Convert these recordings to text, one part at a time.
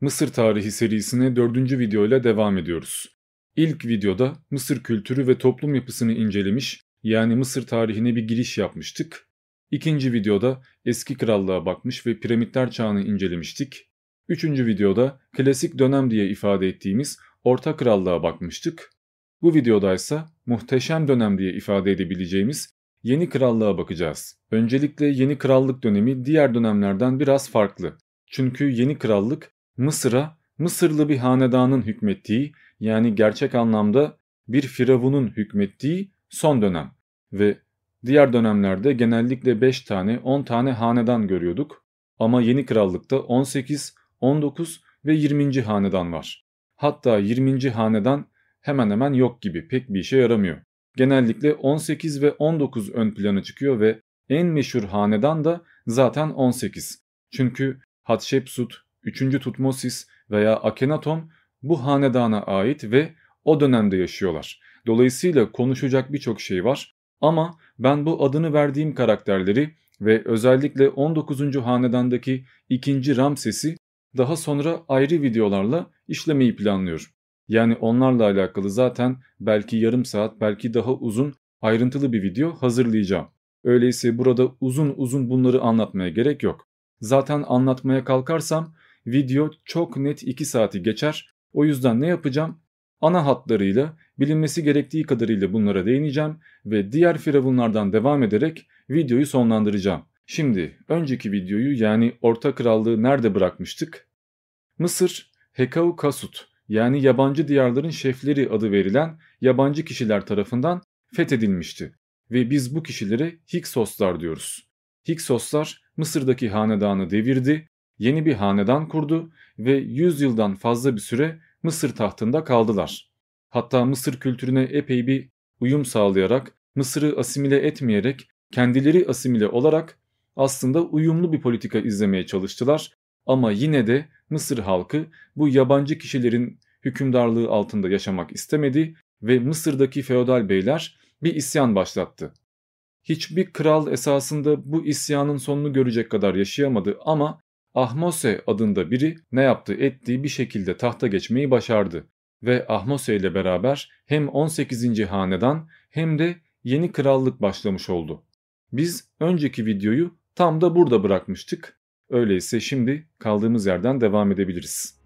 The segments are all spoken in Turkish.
Mısır tarihi serisine dördüncü videoyla devam ediyoruz. İlk videoda Mısır kültürü ve toplum yapısını incelemiş yani Mısır tarihine bir giriş yapmıştık. İkinci videoda eski krallığa bakmış ve piramitler çağını incelemiştik. Üçüncü videoda klasik dönem diye ifade ettiğimiz Orta Krallığa bakmıştık. Bu videoda ise muhteşem dönem diye ifade edebileceğimiz yeni krallığa bakacağız. Öncelikle yeni krallık dönemi diğer dönemlerden biraz farklı. Çünkü yeni krallık Mısır'a Mısırlı bir hanedanın hükmettiği yani gerçek anlamda bir firavunun hükmettiği son dönem ve diğer dönemlerde genellikle 5 tane 10 tane hanedan görüyorduk ama yeni krallıkta 18, 19 ve 20. hanedan var. Hatta 20. hanedan hemen hemen yok gibi pek bir işe yaramıyor. Genellikle 18 ve 19 ön plana çıkıyor ve en meşhur hanedan da zaten 18. Çünkü Hatshepsut, 3. Tutmosis veya Akhenaton bu hanedana ait ve o dönemde yaşıyorlar. Dolayısıyla konuşacak birçok şey var ama ben bu adını verdiğim karakterleri ve özellikle 19. hanedandaki 2. Ramses'i daha sonra ayrı videolarla işlemeyi planlıyorum. Yani onlarla alakalı zaten belki yarım saat belki daha uzun ayrıntılı bir video hazırlayacağım. Öyleyse burada uzun uzun bunları anlatmaya gerek yok. Zaten anlatmaya kalkarsam video çok net 2 saati geçer. O yüzden ne yapacağım? Ana hatlarıyla bilinmesi gerektiği kadarıyla bunlara değineceğim ve diğer firavunlardan devam ederek videoyu sonlandıracağım. Şimdi önceki videoyu yani Orta Krallığı nerede bırakmıştık? Mısır Hekau Kasut yani yabancı diyarların şefleri adı verilen yabancı kişiler tarafından fethedilmişti ve biz bu kişilere Hiksoslar diyoruz. Hiksoslar Mısır'daki hanedanı devirdi, yeni bir hanedan kurdu ve 100 yıldan fazla bir süre Mısır tahtında kaldılar. Hatta Mısır kültürüne epey bir uyum sağlayarak, Mısır'ı asimile etmeyerek, kendileri asimile olarak aslında uyumlu bir politika izlemeye çalıştılar ama yine de Mısır halkı bu yabancı kişilerin hükümdarlığı altında yaşamak istemedi ve Mısır'daki feodal beyler bir isyan başlattı. Hiçbir kral esasında bu isyanın sonunu görecek kadar yaşayamadı ama Ahmose adında biri ne yaptı ettiği bir şekilde tahta geçmeyi başardı ve Ahmose ile beraber hem 18. hanedan hem de yeni krallık başlamış oldu. Biz önceki videoyu tam da burada bırakmıştık Öyleyse şimdi kaldığımız yerden devam edebiliriz.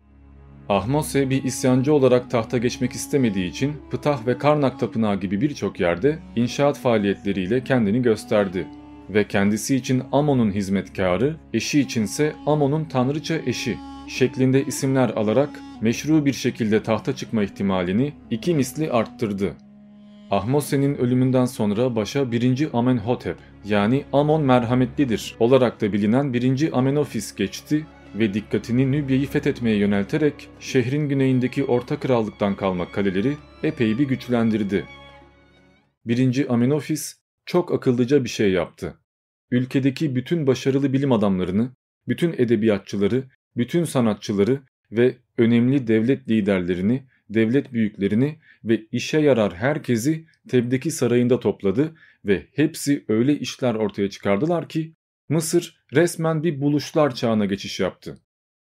Ahmose bir isyancı olarak tahta geçmek istemediği için Ptah ve Karnak Tapınağı gibi birçok yerde inşaat faaliyetleriyle kendini gösterdi ve kendisi için Amon'un hizmetkarı, eşi içinse Amon'un tanrıça eşi şeklinde isimler alarak meşru bir şekilde tahta çıkma ihtimalini iki misli arttırdı. Ahmose'nin ölümünden sonra başa 1. Amenhotep yani Amon merhametlidir olarak da bilinen 1. Amenofis geçti ve dikkatini Nübya'yı fethetmeye yönelterek şehrin güneyindeki Orta Krallık'tan kalma kaleleri epey bir güçlendirdi. 1. Amenofis çok akıllıca bir şey yaptı. Ülkedeki bütün başarılı bilim adamlarını, bütün edebiyatçıları, bütün sanatçıları ve önemli devlet liderlerini devlet büyüklerini ve işe yarar herkesi Teb'deki sarayında topladı ve hepsi öyle işler ortaya çıkardılar ki Mısır resmen bir buluşlar çağına geçiş yaptı.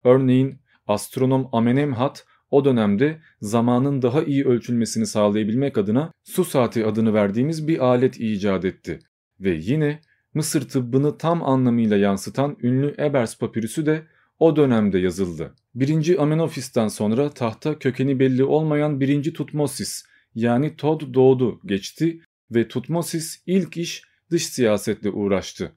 Örneğin astronom Amenemhat o dönemde zamanın daha iyi ölçülmesini sağlayabilmek adına su saati adını verdiğimiz bir alet icat etti. Ve yine Mısır tıbbını tam anlamıyla yansıtan ünlü Ebers papirüsü de o dönemde yazıldı. 1. Amenofis'ten sonra tahta kökeni belli olmayan 1. Tutmosis yani Tod doğdu geçti ve Tutmosis ilk iş dış siyasetle uğraştı.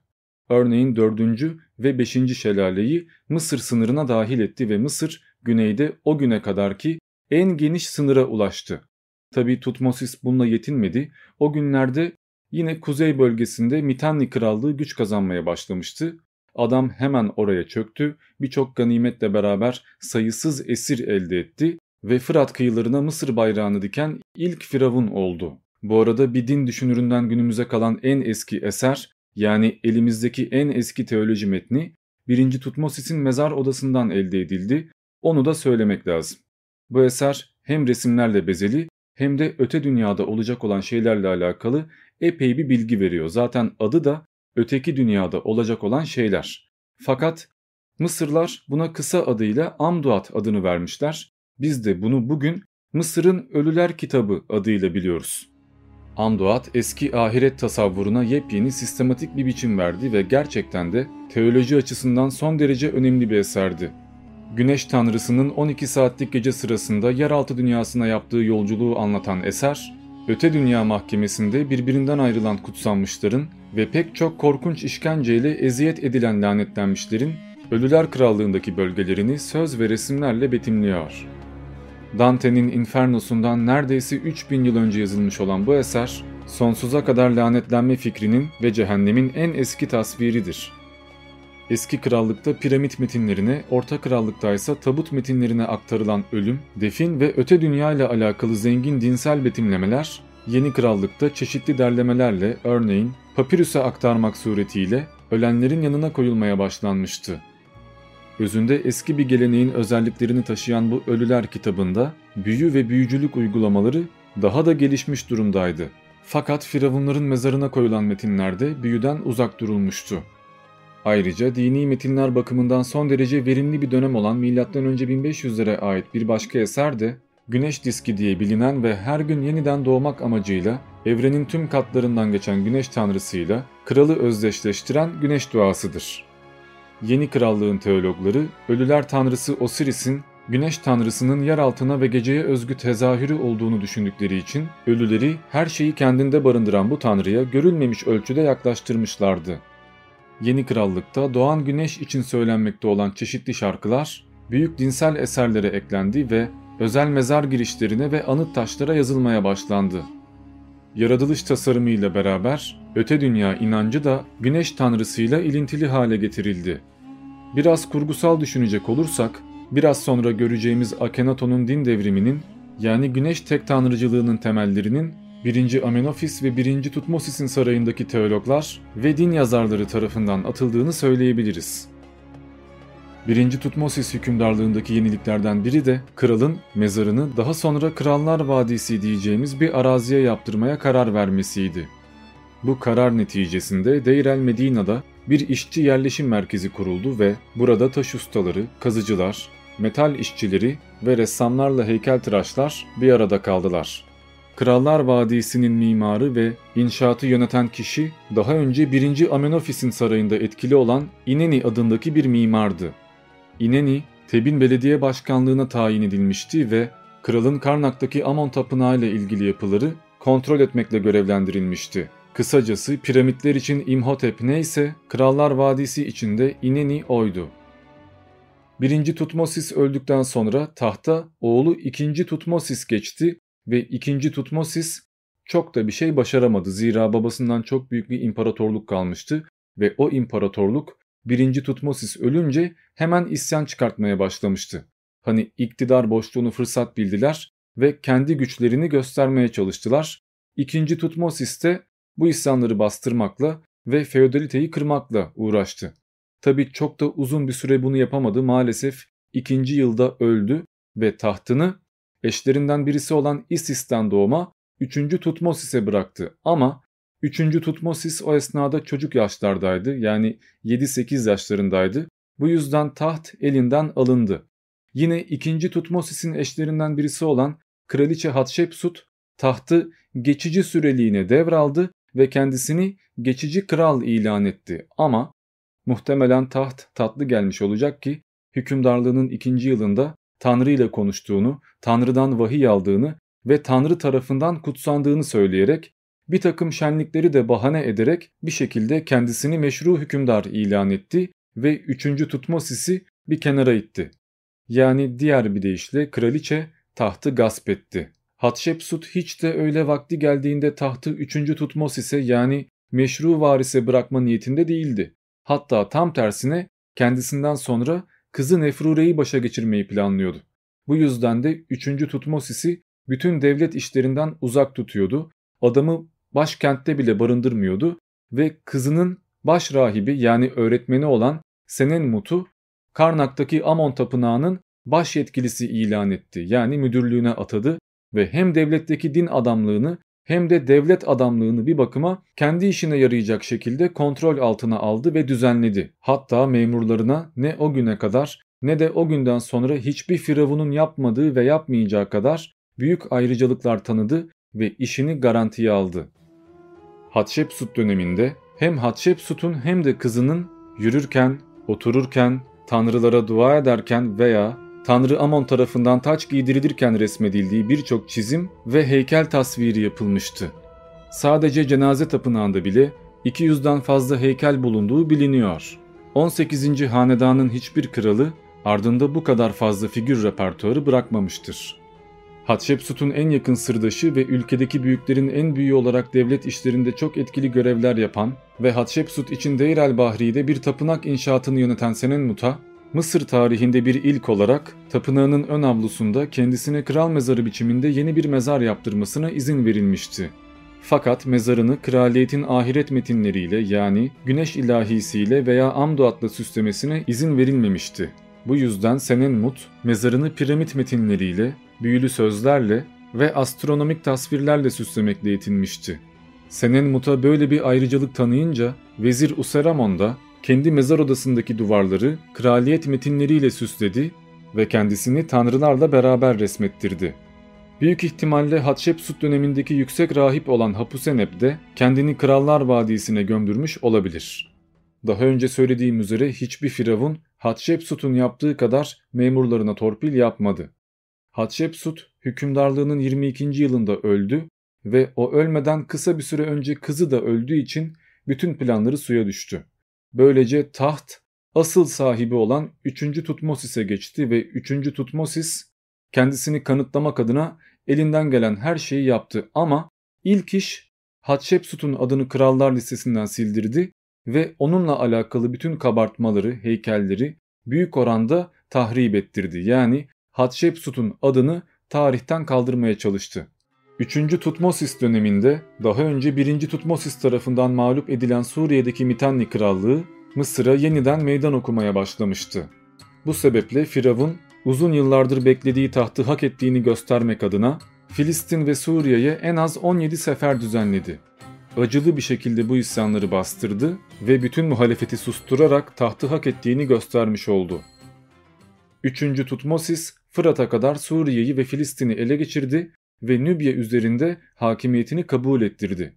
Örneğin 4. ve 5. şelaleyi Mısır sınırına dahil etti ve Mısır güneyde o güne kadarki en geniş sınıra ulaştı. Tabi Tutmosis bununla yetinmedi. O günlerde yine kuzey bölgesinde Mitanni Krallığı güç kazanmaya başlamıştı Adam hemen oraya çöktü, birçok ganimetle beraber sayısız esir elde etti ve Fırat kıyılarına Mısır bayrağını diken ilk firavun oldu. Bu arada bir din düşünüründen günümüze kalan en eski eser yani elimizdeki en eski teoloji metni 1. Tutmosis'in mezar odasından elde edildi. Onu da söylemek lazım. Bu eser hem resimlerle bezeli hem de öte dünyada olacak olan şeylerle alakalı epey bir bilgi veriyor. Zaten adı da öteki dünyada olacak olan şeyler. Fakat Mısırlar buna kısa adıyla Amduat adını vermişler. Biz de bunu bugün Mısır'ın Ölüler Kitabı adıyla biliyoruz. Amduat eski ahiret tasavvuruna yepyeni sistematik bir biçim verdi ve gerçekten de teoloji açısından son derece önemli bir eserdi. Güneş tanrısının 12 saatlik gece sırasında yeraltı dünyasına yaptığı yolculuğu anlatan eser, öte dünya mahkemesinde birbirinden ayrılan kutsanmışların ve pek çok korkunç işkenceyle eziyet edilen lanetlenmişlerin Ölüler Krallığındaki bölgelerini söz ve resimlerle betimliyor. Dante'nin Inferno'sundan neredeyse 3000 yıl önce yazılmış olan bu eser, sonsuza kadar lanetlenme fikrinin ve cehennemin en eski tasviridir. Eski krallıkta piramit metinlerine, orta krallıkta ise tabut metinlerine aktarılan ölüm, defin ve öte dünya ile alakalı zengin dinsel betimlemeler, yeni krallıkta çeşitli derlemelerle örneğin papirüse aktarmak suretiyle ölenlerin yanına koyulmaya başlanmıştı. Özünde eski bir geleneğin özelliklerini taşıyan bu Ölüler kitabında büyü ve büyücülük uygulamaları daha da gelişmiş durumdaydı. Fakat firavunların mezarına koyulan metinlerde büyüden uzak durulmuştu. Ayrıca dini metinler bakımından son derece verimli bir dönem olan M.Ö. 1500'lere ait bir başka eser de Güneş diski diye bilinen ve her gün yeniden doğmak amacıyla evrenin tüm katlarından geçen güneş tanrısıyla kralı özdeşleştiren güneş duasıdır. Yeni krallığın teologları ölüler tanrısı Osiris'in güneş tanrısının yer altına ve geceye özgü tezahürü olduğunu düşündükleri için ölüleri her şeyi kendinde barındıran bu tanrıya görülmemiş ölçüde yaklaştırmışlardı. Yeni krallıkta doğan güneş için söylenmekte olan çeşitli şarkılar büyük dinsel eserlere eklendi ve özel mezar girişlerine ve anıt taşlara yazılmaya başlandı. Yaratılış tasarımıyla beraber öte dünya inancı da güneş tanrısıyla ilintili hale getirildi. Biraz kurgusal düşünecek olursak, biraz sonra göreceğimiz Akhenaton'un din devriminin yani güneş tek tanrıcılığının temellerinin 1. Amenofis ve 1. Tutmosis'in sarayındaki teologlar ve din yazarları tarafından atıldığını söyleyebiliriz. 1. Tutmosis hükümdarlığındaki yeniliklerden biri de kralın mezarını daha sonra Krallar Vadisi diyeceğimiz bir araziye yaptırmaya karar vermesiydi. Bu karar neticesinde Deir el Medina'da bir işçi yerleşim merkezi kuruldu ve burada taş ustaları, kazıcılar, metal işçileri ve ressamlarla heykeltıraşlar bir arada kaldılar. Krallar Vadisi'nin mimarı ve inşaatı yöneten kişi daha önce 1. Amenofis'in sarayında etkili olan Ineni adındaki bir mimardı. Ineni, Tebin Belediye Başkanlığına tayin edilmişti ve kralın Karnak'taki Amon Tapınağı ile ilgili yapıları kontrol etmekle görevlendirilmişti. Kısacası piramitler için İmhotep neyse Krallar Vadisi içinde Ineni oydu. Birinci Tutmosis öldükten sonra tahta oğlu ikinci Tutmosis geçti ve ikinci Tutmosis çok da bir şey başaramadı. Zira babasından çok büyük bir imparatorluk kalmıştı ve o imparatorluk birinci Tutmosis ölünce hemen isyan çıkartmaya başlamıştı. Hani iktidar boşluğunu fırsat bildiler ve kendi güçlerini göstermeye çalıştılar. İkinci Tutmosis de bu isyanları bastırmakla ve feodaliteyi kırmakla uğraştı. Tabi çok da uzun bir süre bunu yapamadı maalesef ikinci yılda öldü ve tahtını eşlerinden birisi olan Isis'ten doğma 3. Tutmosis'e bıraktı ama 3. Tutmosis o esnada çocuk yaşlardaydı yani 7-8 yaşlarındaydı. Bu yüzden taht elinden alındı. Yine 2. Tutmosis'in eşlerinden birisi olan Kraliçe Hatshepsut tahtı geçici süreliğine devraldı ve kendisini geçici kral ilan etti ama muhtemelen taht tatlı gelmiş olacak ki hükümdarlığının ikinci yılında Tanrı ile konuştuğunu, Tanrı'dan vahiy aldığını ve Tanrı tarafından kutsandığını söyleyerek bir takım şenlikleri de bahane ederek bir şekilde kendisini meşru hükümdar ilan etti ve 3. Tutmosis'i bir kenara itti. Yani diğer bir deyişle kraliçe tahtı gasp etti. Hatshepsut hiç de öyle vakti geldiğinde tahtı 3. Tutmosis'e yani meşru varise bırakma niyetinde değildi. Hatta tam tersine kendisinden sonra kızı Nefrure'yi başa geçirmeyi planlıyordu. Bu yüzden de 3. Tutmosis'i bütün devlet işlerinden uzak tutuyordu. Adamı başkentte bile barındırmıyordu ve kızının baş rahibi yani öğretmeni olan Senenmut'u Karnak'taki Amon tapınağının baş yetkilisi ilan etti yani müdürlüğüne atadı ve hem devletteki din adamlığını hem de devlet adamlığını bir bakıma kendi işine yarayacak şekilde kontrol altına aldı ve düzenledi. Hatta memurlarına ne o güne kadar ne de o günden sonra hiçbir firavunun yapmadığı ve yapmayacağı kadar büyük ayrıcalıklar tanıdı ve işini garantiye aldı. Hatshepsut döneminde hem Hatshepsut'un hem de kızının yürürken, otururken, tanrılara dua ederken veya Tanrı Amon tarafından taç giydirilirken resmedildiği birçok çizim ve heykel tasviri yapılmıştı. Sadece cenaze tapınağında bile 200'den fazla heykel bulunduğu biliniyor. 18. hanedanın hiçbir kralı ardında bu kadar fazla figür repertuarı bırakmamıştır. Hatshepsut'un en yakın sırdaşı ve ülkedeki büyüklerin en büyüğü olarak devlet işlerinde çok etkili görevler yapan ve Hatshepsut için Deir el-Bahri'de bir tapınak inşaatını yöneten Senenmut'a, Mısır tarihinde bir ilk olarak tapınağının ön avlusunda kendisine kral mezarı biçiminde yeni bir mezar yaptırmasına izin verilmişti. Fakat mezarını kraliyetin ahiret metinleriyle yani güneş ilahisiyle veya Amduat'la süslemesine izin verilmemişti. Bu yüzden Senenmut mezarını piramit metinleriyle, büyülü sözlerle ve astronomik tasvirlerle süslemekle yetinmişti. Senenmut'a böyle bir ayrıcalık tanıyınca Vezir Useramon da kendi mezar odasındaki duvarları kraliyet metinleriyle süsledi ve kendisini tanrılarla beraber resmettirdi. Büyük ihtimalle Hatshepsut dönemindeki yüksek rahip olan Hapusenep de kendini Krallar Vadisi'ne gömdürmüş olabilir. Daha önce söylediğim üzere hiçbir firavun Hatshepsut'un yaptığı kadar memurlarına torpil yapmadı. Hatshepsut hükümdarlığının 22. yılında öldü ve o ölmeden kısa bir süre önce kızı da öldüğü için bütün planları suya düştü. Böylece taht asıl sahibi olan 3. Tutmosis'e geçti ve 3. Tutmosis kendisini kanıtlamak adına elinden gelen her şeyi yaptı ama ilk iş Hatshepsut'un adını krallar listesinden sildirdi ve onunla alakalı bütün kabartmaları, heykelleri büyük oranda tahrip ettirdi. Yani Hatshepsut'un adını tarihten kaldırmaya çalıştı. 3. Tutmosis döneminde daha önce 1. Tutmosis tarafından mağlup edilen Suriye'deki Mitanni Krallığı Mısır'a yeniden meydan okumaya başlamıştı. Bu sebeple Firavun uzun yıllardır beklediği tahtı hak ettiğini göstermek adına Filistin ve Suriye'ye en az 17 sefer düzenledi. Acılı bir şekilde bu isyanları bastırdı ve bütün muhalefeti susturarak tahtı hak ettiğini göstermiş oldu. 3. Tutmosis Fırat'a kadar Suriye'yi ve Filistin'i ele geçirdi ve Nübye üzerinde hakimiyetini kabul ettirdi.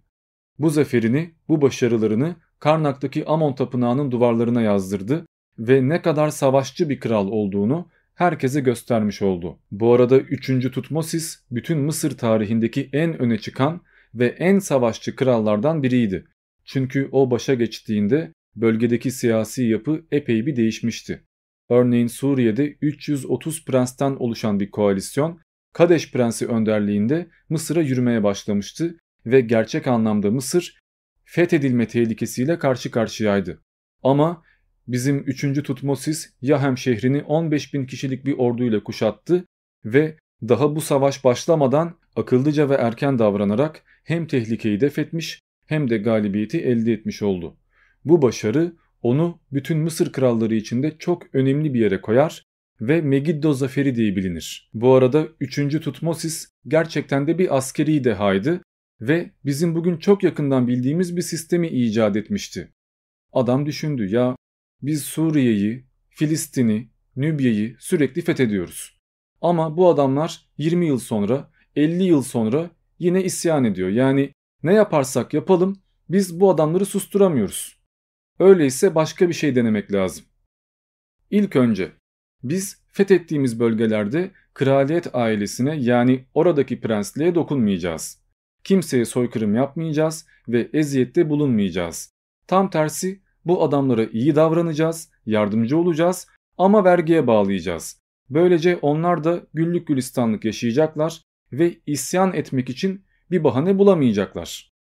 Bu zaferini, bu başarılarını Karnak'taki Amon tapınağının duvarlarına yazdırdı ve ne kadar savaşçı bir kral olduğunu herkese göstermiş oldu. Bu arada 3. Tutmosis bütün Mısır tarihindeki en öne çıkan ve en savaşçı krallardan biriydi. Çünkü o başa geçtiğinde bölgedeki siyasi yapı epey bir değişmişti. Örneğin Suriye'de 330 prensten oluşan bir koalisyon Kadeş Prensi önderliğinde Mısır'a yürümeye başlamıştı ve gerçek anlamda Mısır fethedilme tehlikesiyle karşı karşıyaydı. Ama bizim 3. Tutmosis Yahem şehrini 15 bin kişilik bir orduyla kuşattı ve daha bu savaş başlamadan akıllıca ve erken davranarak hem tehlikeyi defetmiş hem de galibiyeti elde etmiş oldu. Bu başarı onu bütün Mısır kralları içinde çok önemli bir yere koyar ve Megiddo zaferi diye bilinir. Bu arada 3. Tutmosis gerçekten de bir askeri dehaydı ve bizim bugün çok yakından bildiğimiz bir sistemi icat etmişti. Adam düşündü ya biz Suriye'yi, Filistin'i, Nübye'yi sürekli fethediyoruz. Ama bu adamlar 20 yıl sonra, 50 yıl sonra yine isyan ediyor. Yani ne yaparsak yapalım biz bu adamları susturamıyoruz. Öyleyse başka bir şey denemek lazım. İlk önce biz fethettiğimiz bölgelerde kraliyet ailesine yani oradaki prensliğe dokunmayacağız. Kimseye soykırım yapmayacağız ve eziyette bulunmayacağız. Tam tersi bu adamlara iyi davranacağız, yardımcı olacağız ama vergiye bağlayacağız. Böylece onlar da güllük gülistanlık yaşayacaklar ve isyan etmek için bir bahane bulamayacaklar.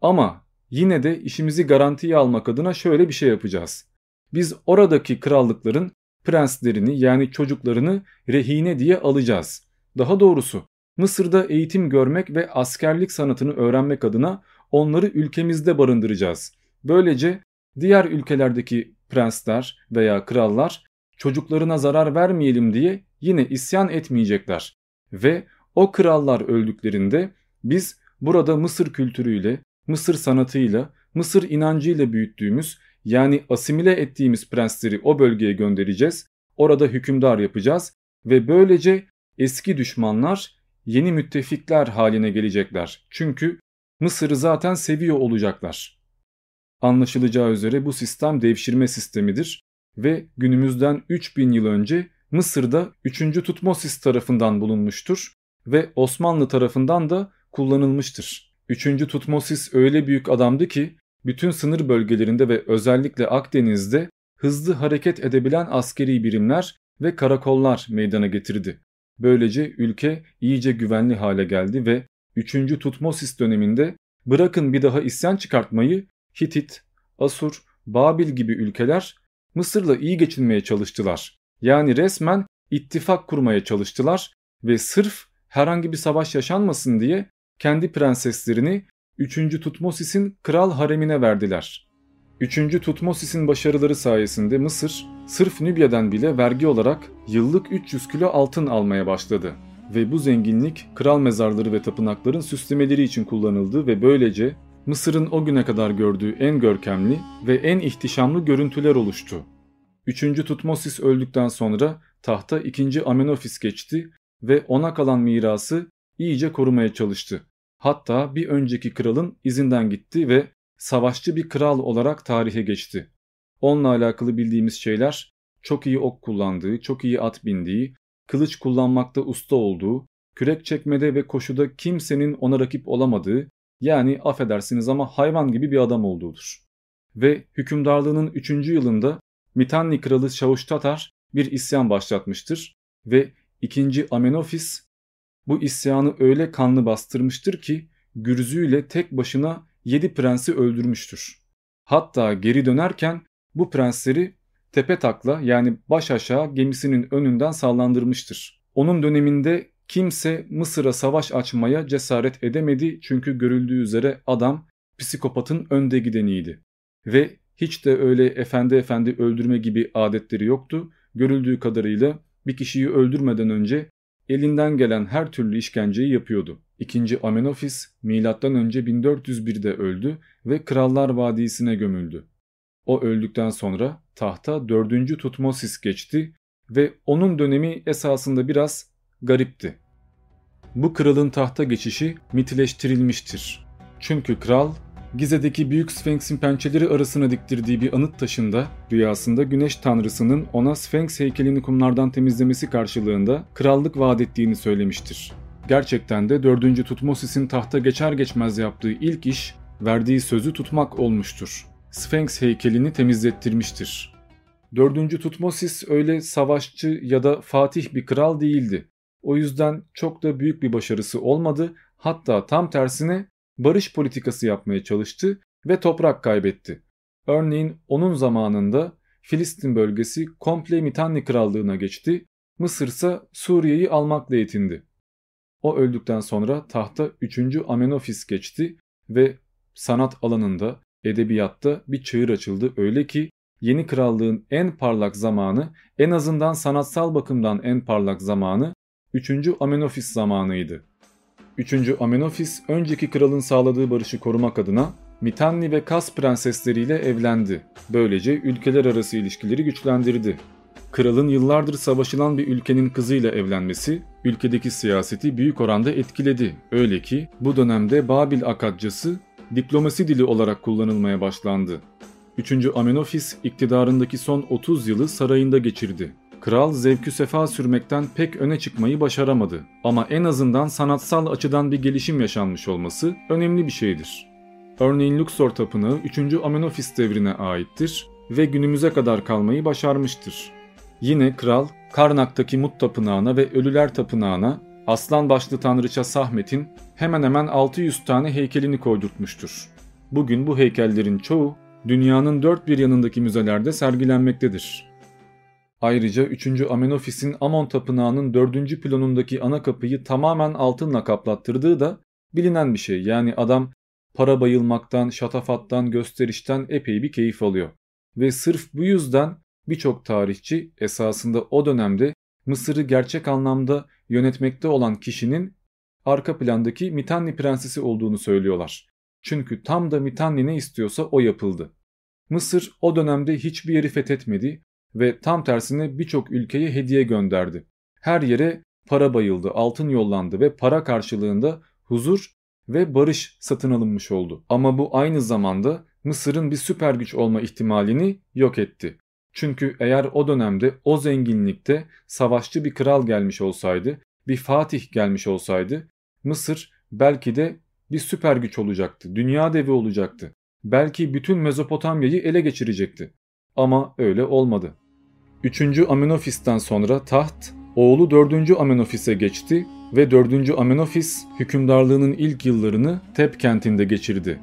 Ama yine de işimizi garantiye almak adına şöyle bir şey yapacağız. Biz oradaki krallıkların prenslerini yani çocuklarını rehine diye alacağız. Daha doğrusu Mısır'da eğitim görmek ve askerlik sanatını öğrenmek adına onları ülkemizde barındıracağız. Böylece diğer ülkelerdeki prensler veya krallar çocuklarına zarar vermeyelim diye yine isyan etmeyecekler. Ve o krallar öldüklerinde biz burada Mısır kültürüyle, Mısır sanatıyla, Mısır inancıyla büyüttüğümüz yani asimile ettiğimiz prensleri o bölgeye göndereceğiz. Orada hükümdar yapacağız ve böylece eski düşmanlar yeni müttefikler haline gelecekler. Çünkü Mısır'ı zaten seviyor olacaklar. Anlaşılacağı üzere bu sistem devşirme sistemidir ve günümüzden 3000 yıl önce Mısır'da 3. Tutmosis tarafından bulunmuştur ve Osmanlı tarafından da kullanılmıştır. 3. Tutmosis öyle büyük adamdı ki bütün sınır bölgelerinde ve özellikle Akdeniz'de hızlı hareket edebilen askeri birimler ve karakollar meydana getirdi. Böylece ülke iyice güvenli hale geldi ve 3. Tutmosis döneminde bırakın bir daha isyan çıkartmayı Hitit, Asur, Babil gibi ülkeler Mısır'la iyi geçinmeye çalıştılar. Yani resmen ittifak kurmaya çalıştılar ve sırf herhangi bir savaş yaşanmasın diye kendi prenseslerini 3. Tutmosis'in kral haremine verdiler. 3. Tutmosis'in başarıları sayesinde Mısır sırf Nübya'dan bile vergi olarak yıllık 300 kilo altın almaya başladı. Ve bu zenginlik kral mezarları ve tapınakların süslemeleri için kullanıldı ve böylece Mısır'ın o güne kadar gördüğü en görkemli ve en ihtişamlı görüntüler oluştu. 3. Tutmosis öldükten sonra tahta 2. Amenofis geçti ve ona kalan mirası iyice korumaya çalıştı. Hatta bir önceki kralın izinden gitti ve savaşçı bir kral olarak tarihe geçti. Onunla alakalı bildiğimiz şeyler çok iyi ok kullandığı, çok iyi at bindiği, kılıç kullanmakta usta olduğu, kürek çekmede ve koşuda kimsenin ona rakip olamadığı, yani affedersiniz ama hayvan gibi bir adam olduğudur. Ve hükümdarlığının 3. yılında Mitanni kralı Şavuş Tatar bir isyan başlatmıştır ve 2. Amenofis bu isyanı öyle kanlı bastırmıştır ki gürzüyle tek başına 7 prensi öldürmüştür. Hatta geri dönerken bu prensleri tepe takla yani baş aşağı gemisinin önünden sallandırmıştır. Onun döneminde kimse Mısır'a savaş açmaya cesaret edemedi çünkü görüldüğü üzere adam psikopatın önde gideniydi. Ve hiç de öyle efendi efendi öldürme gibi adetleri yoktu. Görüldüğü kadarıyla bir kişiyi öldürmeden önce elinden gelen her türlü işkenceyi yapıyordu. İkinci Amenofis M.Ö. 1401'de öldü ve Krallar Vadisi'ne gömüldü. O öldükten sonra tahta 4. Tutmosis geçti ve onun dönemi esasında biraz garipti. Bu kralın tahta geçişi mitileştirilmiştir. Çünkü kral Gize'deki büyük Sphinx'in pençeleri arasına diktirdiği bir anıt taşında rüyasında güneş tanrısının ona Sphinx heykelini kumlardan temizlemesi karşılığında krallık vaat ettiğini söylemiştir. Gerçekten de 4. Tutmosis'in tahta geçer geçmez yaptığı ilk iş verdiği sözü tutmak olmuştur. Sphinx heykelini temizlettirmiştir. 4. Tutmosis öyle savaşçı ya da fatih bir kral değildi. O yüzden çok da büyük bir başarısı olmadı. Hatta tam tersine barış politikası yapmaya çalıştı ve toprak kaybetti. Örneğin onun zamanında Filistin bölgesi komple Mitanni krallığına geçti, Mısır ise Suriye'yi almakla yetindi. O öldükten sonra tahta 3. Amenofis geçti ve sanat alanında, edebiyatta bir çığır açıldı öyle ki yeni krallığın en parlak zamanı, en azından sanatsal bakımdan en parlak zamanı 3. Amenofis zamanıydı. 3. Amenofis önceki kralın sağladığı barışı korumak adına Mitanni ve Kas prensesleriyle evlendi. Böylece ülkeler arası ilişkileri güçlendirdi. Kralın yıllardır savaşılan bir ülkenin kızıyla evlenmesi ülkedeki siyaseti büyük oranda etkiledi. Öyle ki bu dönemde Babil Akadcası diplomasi dili olarak kullanılmaya başlandı. 3. Amenofis iktidarındaki son 30 yılı sarayında geçirdi. Kral zevkü sefa sürmekten pek öne çıkmayı başaramadı ama en azından sanatsal açıdan bir gelişim yaşanmış olması önemli bir şeydir. Örneğin Luxor Tapınağı 3. Amenofis devrine aittir ve günümüze kadar kalmayı başarmıştır. Yine kral Karnak'taki Mut Tapınağı'na ve Ölüler Tapınağı'na aslan başlı tanrıça Sahmet'in hemen hemen 600 tane heykelini koydurtmuştur. Bugün bu heykellerin çoğu dünyanın dört bir yanındaki müzelerde sergilenmektedir. Ayrıca 3. Amenofis'in Amon Tapınağı'nın 4. pilonundaki ana kapıyı tamamen altınla kaplattırdığı da bilinen bir şey. Yani adam para bayılmaktan, şatafattan, gösterişten epey bir keyif alıyor. Ve sırf bu yüzden birçok tarihçi esasında o dönemde Mısır'ı gerçek anlamda yönetmekte olan kişinin arka plandaki Mitanni prensesi olduğunu söylüyorlar. Çünkü tam da Mitanni ne istiyorsa o yapıldı. Mısır o dönemde hiçbir yeri fethetmedi ve tam tersine birçok ülkeye hediye gönderdi. Her yere para bayıldı, altın yollandı ve para karşılığında huzur ve barış satın alınmış oldu. Ama bu aynı zamanda Mısır'ın bir süper güç olma ihtimalini yok etti. Çünkü eğer o dönemde o zenginlikte savaşçı bir kral gelmiş olsaydı, bir fatih gelmiş olsaydı Mısır belki de bir süper güç olacaktı, dünya devi olacaktı. Belki bütün Mezopotamya'yı ele geçirecekti. Ama öyle olmadı. 3. Amenofis'ten sonra taht oğlu 4. Amenofis'e geçti ve 4. Amenofis hükümdarlığının ilk yıllarını Tep kentinde geçirdi.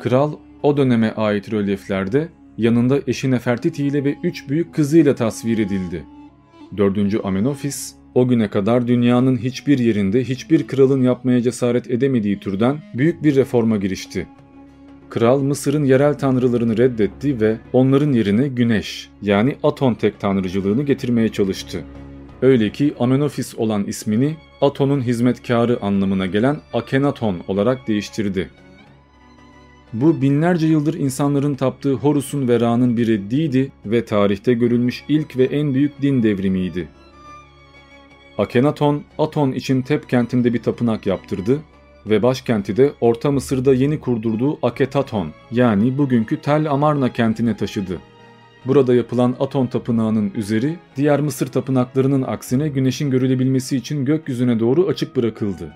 Kral o döneme ait rölyeflerde yanında eşi Nefertiti ile ve üç büyük kızıyla tasvir edildi. 4. Amenofis o güne kadar dünyanın hiçbir yerinde hiçbir kralın yapmaya cesaret edemediği türden büyük bir reforma girişti. Kral Mısır'ın yerel tanrılarını reddetti ve onların yerine güneş yani Aton tek tanrıcılığını getirmeye çalıştı. Öyle ki Amenofis olan ismini Aton'un hizmetkarı anlamına gelen Akenaton olarak değiştirdi. Bu binlerce yıldır insanların taptığı Horus'un ve Ra'nın bir reddiydi ve tarihte görülmüş ilk ve en büyük din devrimiydi. Akenaton, Aton için Tep kentinde bir tapınak yaptırdı ve başkenti de Orta Mısır'da yeni kurdurduğu Aketaton yani bugünkü Tel Amarna kentine taşıdı. Burada yapılan Aton tapınağının üzeri diğer Mısır tapınaklarının aksine güneşin görülebilmesi için gökyüzüne doğru açık bırakıldı.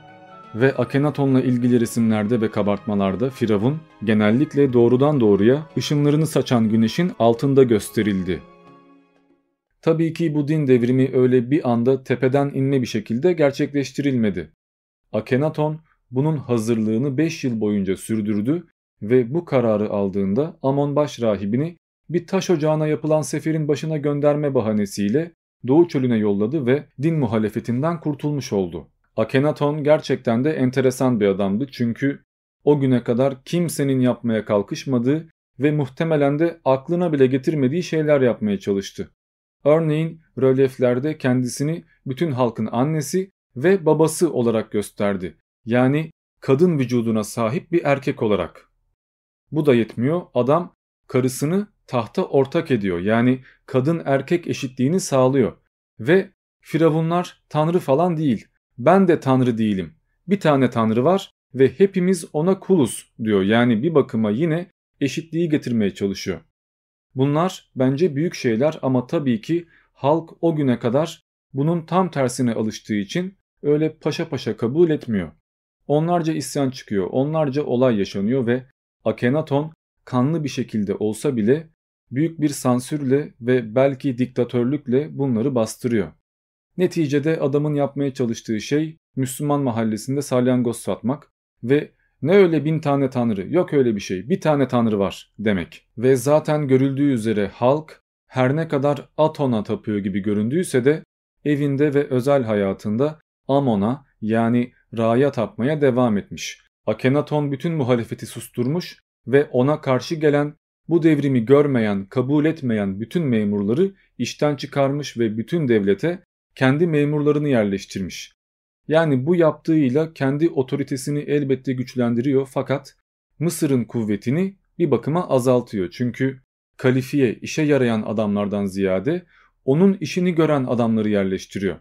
Ve Akenaton'la ilgili resimlerde ve kabartmalarda Firavun genellikle doğrudan doğruya ışınlarını saçan güneşin altında gösterildi. Tabii ki bu din devrimi öyle bir anda tepeden inme bir şekilde gerçekleştirilmedi. Akenaton bunun hazırlığını 5 yıl boyunca sürdürdü ve bu kararı aldığında Amon baş rahibini bir taş ocağına yapılan seferin başına gönderme bahanesiyle Doğu çölüne yolladı ve din muhalefetinden kurtulmuş oldu. Akenaton gerçekten de enteresan bir adamdı çünkü o güne kadar kimsenin yapmaya kalkışmadığı ve muhtemelen de aklına bile getirmediği şeyler yapmaya çalıştı. Örneğin rölyeflerde kendisini bütün halkın annesi ve babası olarak gösterdi. Yani kadın vücuduna sahip bir erkek olarak. Bu da yetmiyor. Adam karısını tahta ortak ediyor. Yani kadın erkek eşitliğini sağlıyor. Ve firavunlar tanrı falan değil. Ben de tanrı değilim. Bir tane tanrı var ve hepimiz ona kuluz diyor. Yani bir bakıma yine eşitliği getirmeye çalışıyor. Bunlar bence büyük şeyler ama tabii ki halk o güne kadar bunun tam tersine alıştığı için öyle paşa paşa kabul etmiyor. Onlarca isyan çıkıyor, onlarca olay yaşanıyor ve Akhenaton kanlı bir şekilde olsa bile büyük bir sansürle ve belki diktatörlükle bunları bastırıyor. Neticede adamın yapmaya çalıştığı şey Müslüman mahallesinde salyangoz satmak ve ne öyle bin tane tanrı yok öyle bir şey bir tane tanrı var demek. Ve zaten görüldüğü üzere halk her ne kadar Aton'a tapıyor gibi göründüyse de evinde ve özel hayatında Amon'a yani Ra'ya tapmaya devam etmiş. Akenaton bütün muhalefeti susturmuş ve ona karşı gelen bu devrimi görmeyen, kabul etmeyen bütün memurları işten çıkarmış ve bütün devlete kendi memurlarını yerleştirmiş. Yani bu yaptığıyla kendi otoritesini elbette güçlendiriyor fakat Mısır'ın kuvvetini bir bakıma azaltıyor. Çünkü kalifiye işe yarayan adamlardan ziyade onun işini gören adamları yerleştiriyor.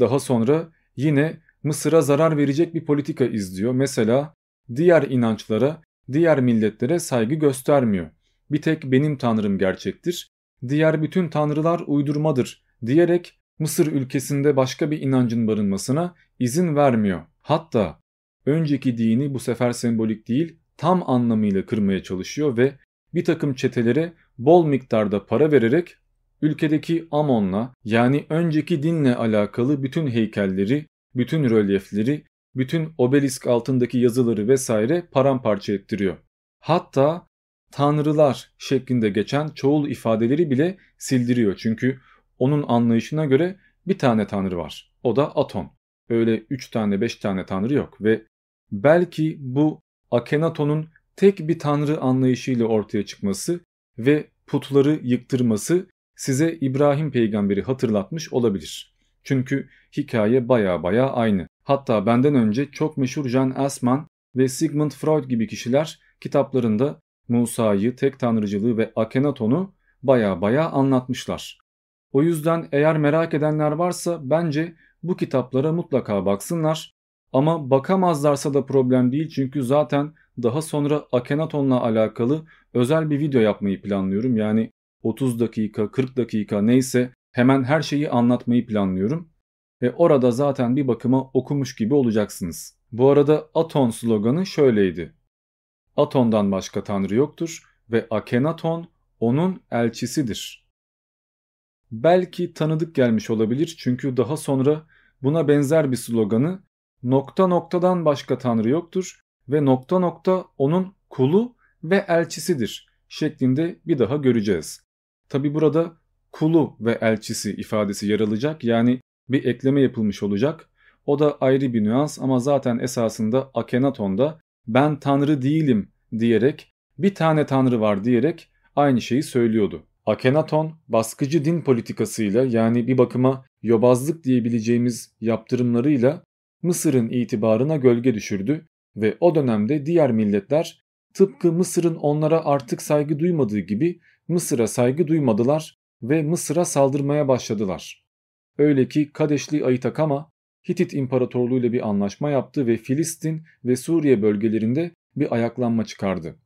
Daha sonra yine Mısır'a zarar verecek bir politika izliyor. Mesela diğer inançlara, diğer milletlere saygı göstermiyor. Bir tek benim tanrım gerçektir, diğer bütün tanrılar uydurmadır diyerek Mısır ülkesinde başka bir inancın barınmasına izin vermiyor. Hatta önceki dini bu sefer sembolik değil tam anlamıyla kırmaya çalışıyor ve bir takım çetelere bol miktarda para vererek ülkedeki Amon'la yani önceki dinle alakalı bütün heykelleri, bütün rölyefleri, bütün obelisk altındaki yazıları vesaire paramparça ettiriyor. Hatta tanrılar şeklinde geçen çoğul ifadeleri bile sildiriyor. Çünkü onun anlayışına göre bir tane tanrı var. O da Aton. Öyle üç tane beş tane tanrı yok ve belki bu Akhenaton'un tek bir tanrı anlayışıyla ortaya çıkması ve putları yıktırması size İbrahim peygamberi hatırlatmış olabilir. Çünkü hikaye baya baya aynı. Hatta benden önce çok meşhur Jean Assmann ve Sigmund Freud gibi kişiler kitaplarında Musa'yı, tek tanrıcılığı ve Akhenaton'u baya baya anlatmışlar. O yüzden eğer merak edenler varsa bence bu kitaplara mutlaka baksınlar. Ama bakamazlarsa da problem değil çünkü zaten daha sonra Akhenaton'la alakalı özel bir video yapmayı planlıyorum. Yani 30 dakika, 40 dakika neyse hemen her şeyi anlatmayı planlıyorum. Ve orada zaten bir bakıma okumuş gibi olacaksınız. Bu arada Aton sloganı şöyleydi. Aton'dan başka tanrı yoktur ve Akhenaton onun elçisidir. Belki tanıdık gelmiş olabilir çünkü daha sonra buna benzer bir sloganı nokta noktadan başka tanrı yoktur ve nokta nokta onun kulu ve elçisidir şeklinde bir daha göreceğiz. Tabi burada kulu ve elçisi ifadesi yer alacak yani bir ekleme yapılmış olacak. O da ayrı bir nüans ama zaten esasında Akenaton'da ben tanrı değilim diyerek bir tane tanrı var diyerek aynı şeyi söylüyordu. Akenaton baskıcı din politikasıyla yani bir bakıma yobazlık diyebileceğimiz yaptırımlarıyla Mısır'ın itibarına gölge düşürdü ve o dönemde diğer milletler tıpkı Mısır'ın onlara artık saygı duymadığı gibi Mısır'a saygı duymadılar ve Mısır'a saldırmaya başladılar. Öyle ki Kadeşli Ayıtakama Hitit İmparatorluğu ile bir anlaşma yaptı ve Filistin ve Suriye bölgelerinde bir ayaklanma çıkardı.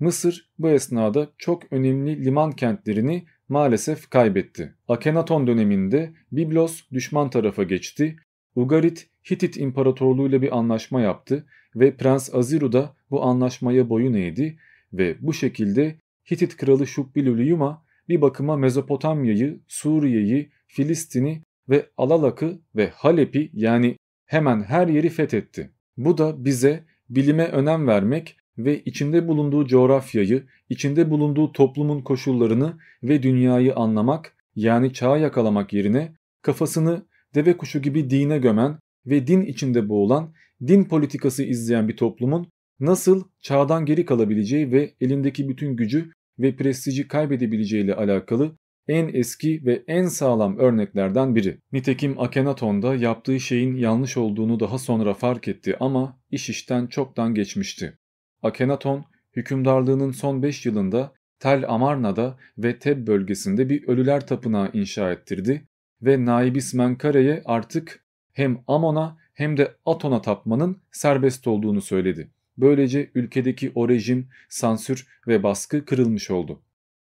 Mısır bu esnada çok önemli liman kentlerini maalesef kaybetti. Akenaton döneminde Biblos düşman tarafa geçti, Ugarit Hitit İmparatorluğu ile bir anlaşma yaptı ve Prens Aziru da bu anlaşmaya boyun eğdi ve bu şekilde Hitit kralı Şubbilülüyuma bir bakıma Mezopotamya'yı, Suriye'yi, Filistin'i ve Alalak'ı ve Halep'i yani hemen her yeri fethetti. Bu da bize bilime önem vermek ve içinde bulunduğu coğrafyayı, içinde bulunduğu toplumun koşullarını ve dünyayı anlamak yani çağı yakalamak yerine kafasını deve kuşu gibi dine gömen ve din içinde boğulan, din politikası izleyen bir toplumun nasıl çağdan geri kalabileceği ve elindeki bütün gücü ve prestiji kaybedebileceği ile alakalı en eski ve en sağlam örneklerden biri. Nitekim Akhenaton da yaptığı şeyin yanlış olduğunu daha sonra fark etti ama iş işten çoktan geçmişti. Akhenaton hükümdarlığının son 5 yılında Tel Amarna'da ve Teb bölgesinde bir ölüler tapınağı inşa ettirdi ve Naibis Menkare'ye artık hem Amon'a hem de Aton'a tapmanın serbest olduğunu söyledi. Böylece ülkedeki o rejim, sansür ve baskı kırılmış oldu.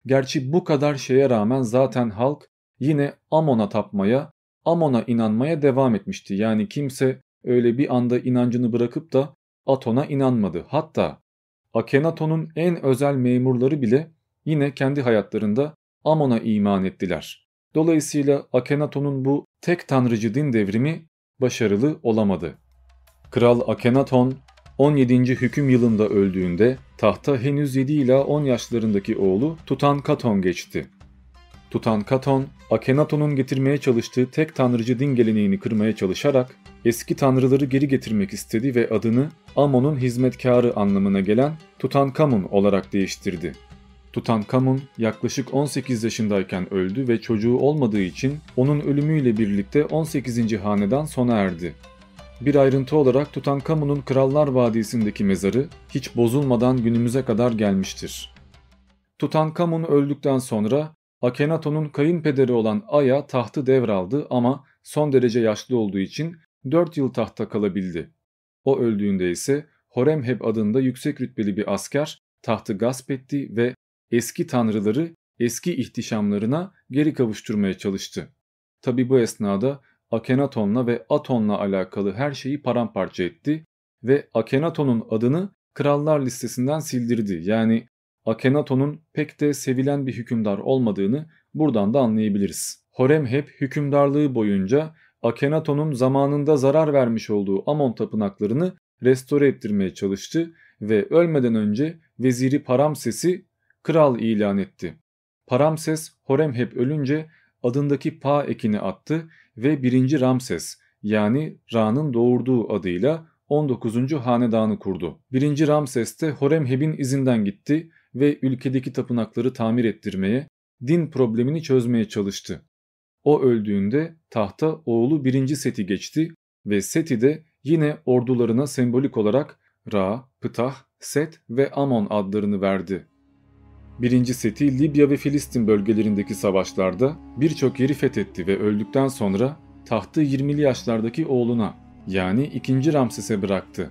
Gerçi bu kadar şeye rağmen zaten halk yine Amon'a tapmaya, Amon'a inanmaya devam etmişti. Yani kimse öyle bir anda inancını bırakıp da Aton'a inanmadı. Hatta Akenaton'un en özel memurları bile yine kendi hayatlarında Amon'a iman ettiler. Dolayısıyla Akenaton'un bu tek tanrıcı din devrimi başarılı olamadı. Kral Akenaton 17. hüküm yılında öldüğünde tahta henüz 7 ila 10 yaşlarındaki oğlu Tutankaton geçti. Tutankaton, Akhenaton'un getirmeye çalıştığı tek tanrıcı din geleneğini kırmaya çalışarak eski tanrıları geri getirmek istedi ve adını Amon'un hizmetkarı anlamına gelen Tutankamun olarak değiştirdi. Tutankamun yaklaşık 18 yaşındayken öldü ve çocuğu olmadığı için onun ölümüyle birlikte 18. hanedan sona erdi. Bir ayrıntı olarak Tutankamun'un Krallar Vadisi'ndeki mezarı hiç bozulmadan günümüze kadar gelmiştir. Tutankamun öldükten sonra Akhenaton'un kayınpederi olan Aya tahtı devraldı ama son derece yaşlı olduğu için 4 yıl tahta kalabildi. O öldüğünde ise Horemheb adında yüksek rütbeli bir asker tahtı gasp etti ve eski tanrıları eski ihtişamlarına geri kavuşturmaya çalıştı. Tabi bu esnada Akenaton'la ve Aton'la alakalı her şeyi paramparça etti ve Akenaton'un adını krallar listesinden sildirdi. Yani Akenaton'un pek de sevilen bir hükümdar olmadığını buradan da anlayabiliriz. Horemheb hükümdarlığı boyunca Akenaton'un zamanında zarar vermiş olduğu Amon tapınaklarını restore ettirmeye çalıştı ve ölmeden önce veziri Paramses'i kral ilan etti. Paramses Horemheb ölünce adındaki Pa ekini attı ve 1. Ramses yani Ra'nın doğurduğu adıyla 19. hanedanı kurdu. 1. Ramses de Horemheb'in izinden gitti ve ülkedeki tapınakları tamir ettirmeye, din problemini çözmeye çalıştı. O öldüğünde tahta oğlu 1. Seti geçti ve Seti de yine ordularına sembolik olarak Ra, Ptah, Set ve Amon adlarını verdi. Birinci Seti Libya ve Filistin bölgelerindeki savaşlarda birçok yeri fethetti ve öldükten sonra tahtı 20'li yaşlardaki oğluna yani 2. Ramses'e bıraktı.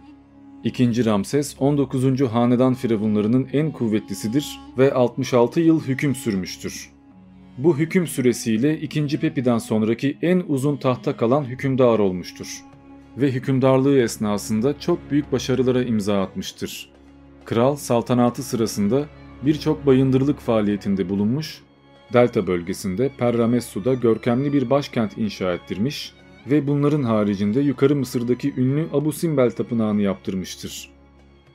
2. Ramses 19. hanedan firavunlarının en kuvvetlisidir ve 66 yıl hüküm sürmüştür. Bu hüküm süresiyle 2. Pepi'den sonraki en uzun tahta kalan hükümdar olmuştur. Ve hükümdarlığı esnasında çok büyük başarılara imza atmıştır. Kral saltanatı sırasında birçok bayındırlık faaliyetinde bulunmuş, Delta bölgesinde Perramessu'da görkemli bir başkent inşa ettirmiş ve bunların haricinde Yukarı Mısır'daki ünlü Abu Simbel Tapınağı'nı yaptırmıştır.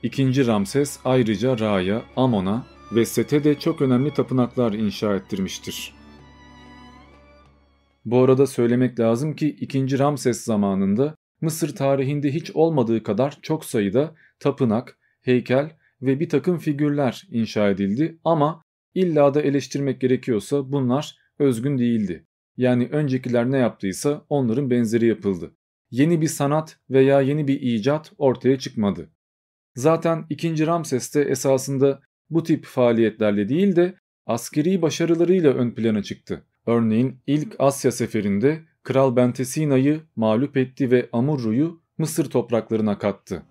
İkinci Ramses ayrıca Ra'ya, Amon'a ve Set'e de çok önemli tapınaklar inşa ettirmiştir. Bu arada söylemek lazım ki 2. Ramses zamanında Mısır tarihinde hiç olmadığı kadar çok sayıda tapınak, heykel ve bir takım figürler inşa edildi ama illa da eleştirmek gerekiyorsa bunlar özgün değildi. Yani öncekiler ne yaptıysa onların benzeri yapıldı. Yeni bir sanat veya yeni bir icat ortaya çıkmadı. Zaten 2. Ramses de esasında bu tip faaliyetlerle değil de askeri başarılarıyla ön plana çıktı. Örneğin ilk Asya seferinde Kral Bentesina'yı mağlup etti ve Amurru'yu Mısır topraklarına kattı.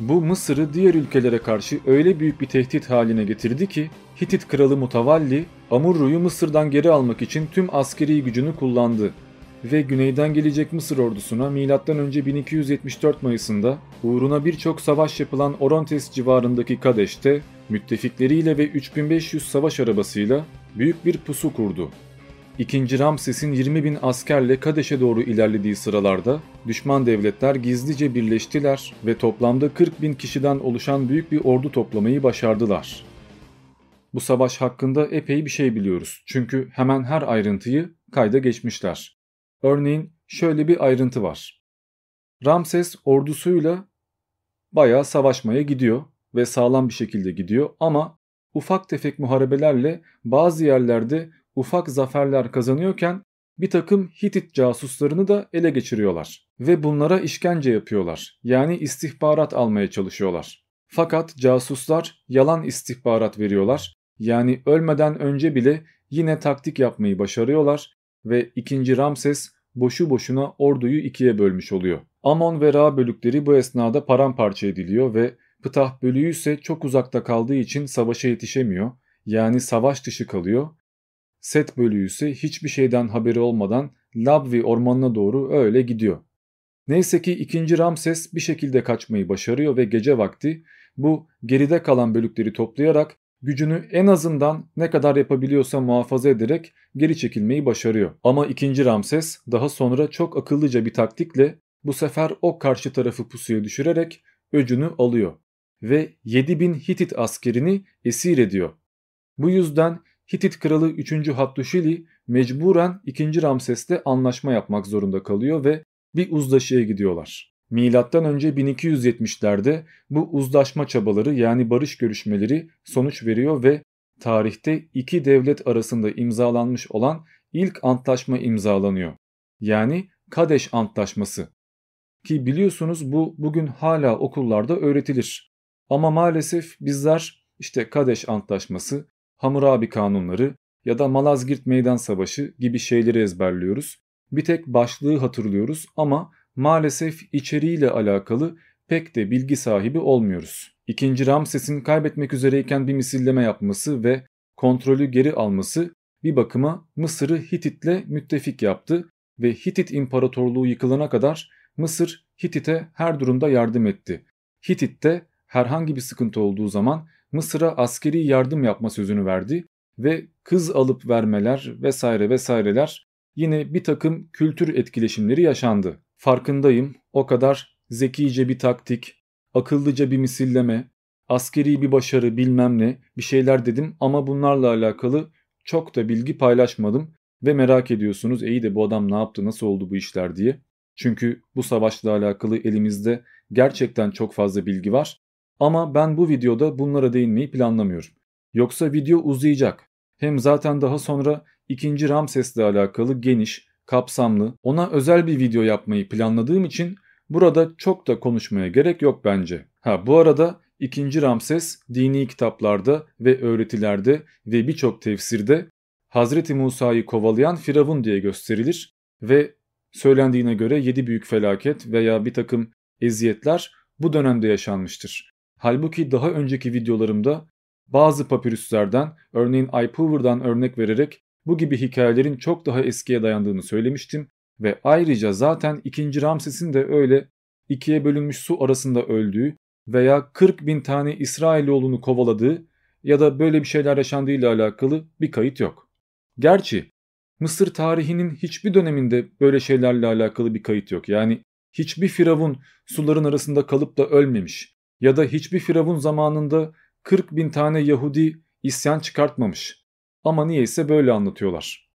Bu Mısır'ı diğer ülkelere karşı öyle büyük bir tehdit haline getirdi ki Hitit kralı Mutavalli Amurru'yu Mısır'dan geri almak için tüm askeri gücünü kullandı ve güneyden gelecek Mısır ordusuna M.Ö. 1274 Mayıs'ında uğruna birçok savaş yapılan Orontes civarındaki Kadeş'te müttefikleriyle ve 3500 savaş arabasıyla büyük bir pusu kurdu. İkinci Ramses'in 20 bin askerle Kadeş'e doğru ilerlediği sıralarda düşman devletler gizlice birleştiler ve toplamda 40 bin kişiden oluşan büyük bir ordu toplamayı başardılar. Bu savaş hakkında epey bir şey biliyoruz çünkü hemen her ayrıntıyı kayda geçmişler. Örneğin şöyle bir ayrıntı var. Ramses ordusuyla bayağı savaşmaya gidiyor ve sağlam bir şekilde gidiyor ama ufak tefek muharebelerle bazı yerlerde ufak zaferler kazanıyorken bir takım Hitit casuslarını da ele geçiriyorlar ve bunlara işkence yapıyorlar. Yani istihbarat almaya çalışıyorlar. Fakat casuslar yalan istihbarat veriyorlar. Yani ölmeden önce bile yine taktik yapmayı başarıyorlar ve 2. Ramses boşu boşuna orduyu ikiye bölmüş oluyor. Amon ve Ra bölükleri bu esnada paramparça ediliyor ve Ptah bölüğü ise çok uzakta kaldığı için savaşa yetişemiyor. Yani savaş dışı kalıyor Set bölüğü ise hiçbir şeyden haberi olmadan Labvi ormanına doğru öyle gidiyor. Neyse ki 2. Ramses bir şekilde kaçmayı başarıyor ve gece vakti bu geride kalan bölükleri toplayarak gücünü en azından ne kadar yapabiliyorsa muhafaza ederek geri çekilmeyi başarıyor. Ama 2. Ramses daha sonra çok akıllıca bir taktikle bu sefer o karşı tarafı pusuya düşürerek öcünü alıyor ve 7000 Hitit askerini esir ediyor. Bu yüzden Hitit kralı 3. Hattuşili mecburen 2. Ramses'te anlaşma yapmak zorunda kalıyor ve bir uzlaşıya gidiyorlar. Milattan önce 1270'lerde bu uzlaşma çabaları yani barış görüşmeleri sonuç veriyor ve tarihte iki devlet arasında imzalanmış olan ilk antlaşma imzalanıyor. Yani Kadeş Antlaşması. Ki biliyorsunuz bu bugün hala okullarda öğretilir. Ama maalesef bizler işte Kadeş Antlaşması, Hammurabi kanunları ya da Malazgirt Meydan Savaşı gibi şeyleri ezberliyoruz. Bir tek başlığı hatırlıyoruz ama maalesef içeriğiyle alakalı pek de bilgi sahibi olmuyoruz. İkinci Ramses'in kaybetmek üzereyken bir misilleme yapması ve kontrolü geri alması bir bakıma Mısır'ı Hitit'le müttefik yaptı ve Hitit İmparatorluğu yıkılana kadar Mısır Hitit'e her durumda yardım etti. Hitit'te herhangi bir sıkıntı olduğu zaman Mısır'a askeri yardım yapma sözünü verdi ve kız alıp vermeler vesaire vesaireler yine bir takım kültür etkileşimleri yaşandı. Farkındayım o kadar zekice bir taktik, akıllıca bir misilleme, askeri bir başarı bilmem ne bir şeyler dedim ama bunlarla alakalı çok da bilgi paylaşmadım ve merak ediyorsunuz iyi de bu adam ne yaptı nasıl oldu bu işler diye. Çünkü bu savaşla alakalı elimizde gerçekten çok fazla bilgi var ama ben bu videoda bunlara değinmeyi planlamıyorum. Yoksa video uzayacak. Hem zaten daha sonra 2. Ramses'le alakalı geniş, kapsamlı, ona özel bir video yapmayı planladığım için burada çok da konuşmaya gerek yok bence. Ha bu arada 2. Ramses dini kitaplarda ve öğretilerde ve birçok tefsirde Hazreti Musa'yı kovalayan Firavun diye gösterilir ve söylendiğine göre 7 büyük felaket veya bir takım eziyetler bu dönemde yaşanmıştır. Halbuki daha önceki videolarımda bazı papirüslerden örneğin iPower'dan örnek vererek bu gibi hikayelerin çok daha eskiye dayandığını söylemiştim ve ayrıca zaten 2. Ramses'in de öyle ikiye bölünmüş su arasında öldüğü veya 40 bin tane İsrailoğlunu kovaladığı ya da böyle bir şeyler yaşandığıyla alakalı bir kayıt yok. Gerçi Mısır tarihinin hiçbir döneminde böyle şeylerle alakalı bir kayıt yok. Yani hiçbir firavun suların arasında kalıp da ölmemiş ya da hiçbir firavun zamanında 40 bin tane Yahudi isyan çıkartmamış. Ama niyeyse böyle anlatıyorlar.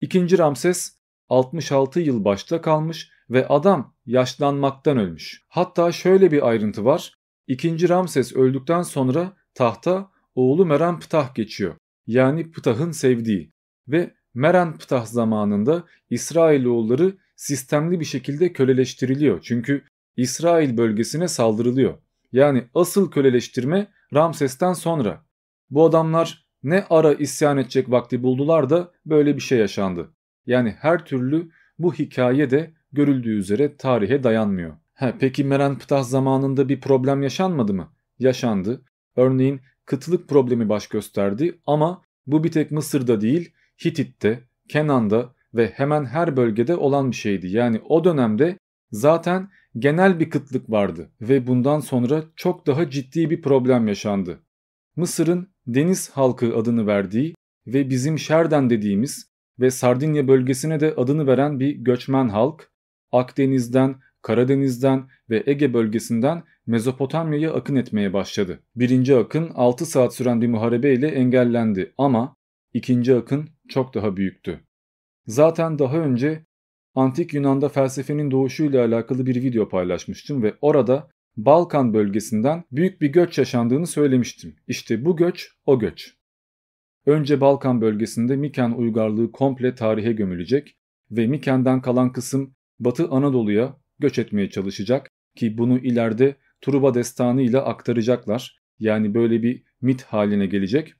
İkinci Ramses 66 yıl başta kalmış ve adam yaşlanmaktan ölmüş. Hatta şöyle bir ayrıntı var. İkinci Ramses öldükten sonra tahta oğlu Meren Ptah geçiyor. Yani Ptah'ın sevdiği ve Meren Ptah zamanında İsrailoğulları sistemli bir şekilde köleleştiriliyor. Çünkü İsrail bölgesine saldırılıyor. Yani asıl köleleştirme Ramses'ten sonra. Bu adamlar ne ara isyan edecek vakti buldular da böyle bir şey yaşandı. Yani her türlü bu hikaye de görüldüğü üzere tarihe dayanmıyor. He, peki Merenptah zamanında bir problem yaşanmadı mı? Yaşandı. Örneğin kıtlık problemi baş gösterdi ama bu bir tek Mısır'da değil Hitit'te, Kenan'da ve hemen her bölgede olan bir şeydi. Yani o dönemde zaten genel bir kıtlık vardı ve bundan sonra çok daha ciddi bir problem yaşandı. Mısır'ın deniz halkı adını verdiği ve bizim Şerden dediğimiz ve Sardinya bölgesine de adını veren bir göçmen halk Akdeniz'den, Karadeniz'den ve Ege bölgesinden Mezopotamya'ya akın etmeye başladı. Birinci akın 6 saat süren bir muharebe ile engellendi ama ikinci akın çok daha büyüktü. Zaten daha önce Antik Yunan'da felsefenin doğuşuyla alakalı bir video paylaşmıştım ve orada Balkan bölgesinden büyük bir göç yaşandığını söylemiştim. İşte bu göç o göç. Önce Balkan bölgesinde Miken uygarlığı komple tarihe gömülecek ve Miken'den kalan kısım Batı Anadolu'ya göç etmeye çalışacak ki bunu ileride Truba destanı ile aktaracaklar. Yani böyle bir mit haline gelecek.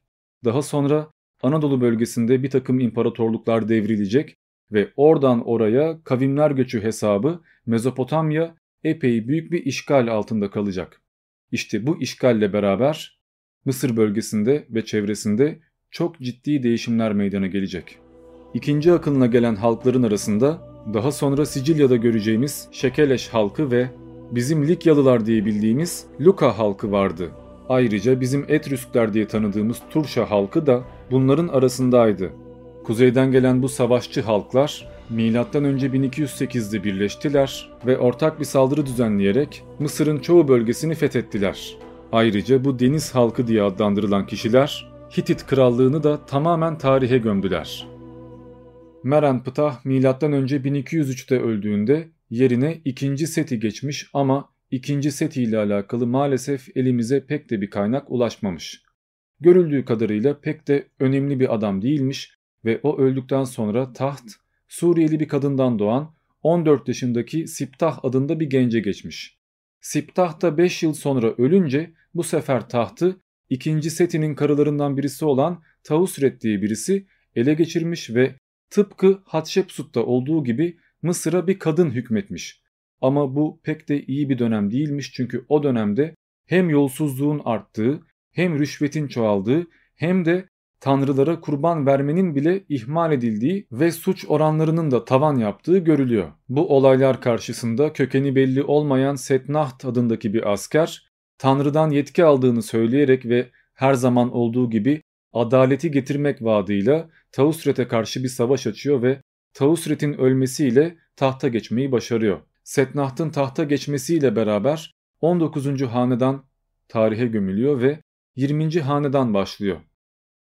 Daha sonra Anadolu bölgesinde bir takım imparatorluklar devrilecek ve oradan oraya kavimler göçü hesabı Mezopotamya epey büyük bir işgal altında kalacak. İşte bu işgalle beraber Mısır bölgesinde ve çevresinde çok ciddi değişimler meydana gelecek. İkinci akınla gelen halkların arasında daha sonra Sicilya'da göreceğimiz Şekeleş halkı ve bizim Likyalılar diye bildiğimiz Luka halkı vardı. Ayrıca bizim Etrüskler diye tanıdığımız Turşa halkı da bunların arasındaydı. Kuzeyden gelen bu savaşçı halklar M.Ö. 1208'de birleştiler ve ortak bir saldırı düzenleyerek Mısır'ın çoğu bölgesini fethettiler. Ayrıca bu deniz halkı diye adlandırılan kişiler Hitit krallığını da tamamen tarihe gömdüler. Meren Ptah M.Ö. 1203'te öldüğünde yerine 2. Seti geçmiş ama 2. Seti ile alakalı maalesef elimize pek de bir kaynak ulaşmamış. Görüldüğü kadarıyla pek de önemli bir adam değilmiş ve o öldükten sonra taht Suriyeli bir kadından doğan 14 yaşındaki Siptah adında bir gence geçmiş. Siptah da 5 yıl sonra ölünce bu sefer tahtı ikinci Seti'nin karılarından birisi olan Tausret diye birisi ele geçirmiş ve tıpkı Hatshepsut'ta olduğu gibi Mısır'a bir kadın hükmetmiş. Ama bu pek de iyi bir dönem değilmiş çünkü o dönemde hem yolsuzluğun arttığı hem rüşvetin çoğaldığı hem de tanrılara kurban vermenin bile ihmal edildiği ve suç oranlarının da tavan yaptığı görülüyor. Bu olaylar karşısında kökeni belli olmayan Setnaht adındaki bir asker tanrıdan yetki aldığını söyleyerek ve her zaman olduğu gibi adaleti getirmek vaadıyla Tausret'e karşı bir savaş açıyor ve Tausret'in ölmesiyle tahta geçmeyi başarıyor. Setnaht'ın tahta geçmesiyle beraber 19. hanedan tarihe gömülüyor ve 20. hanedan başlıyor.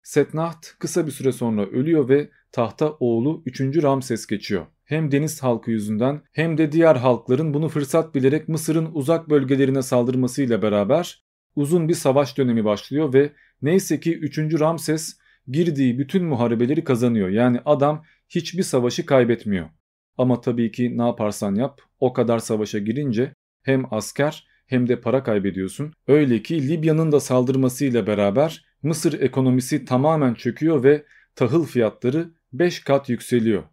Setnaht kısa bir süre sonra ölüyor ve tahta oğlu 3. Ramses geçiyor. Hem deniz halkı yüzünden hem de diğer halkların bunu fırsat bilerek Mısır'ın uzak bölgelerine saldırmasıyla beraber uzun bir savaş dönemi başlıyor ve neyse ki 3. Ramses girdiği bütün muharebeleri kazanıyor. Yani adam hiçbir savaşı kaybetmiyor. Ama tabii ki ne yaparsan yap o kadar savaşa girince hem asker hem de para kaybediyorsun. Öyle ki Libya'nın da saldırmasıyla beraber Mısır ekonomisi tamamen çöküyor ve tahıl fiyatları 5 kat yükseliyor.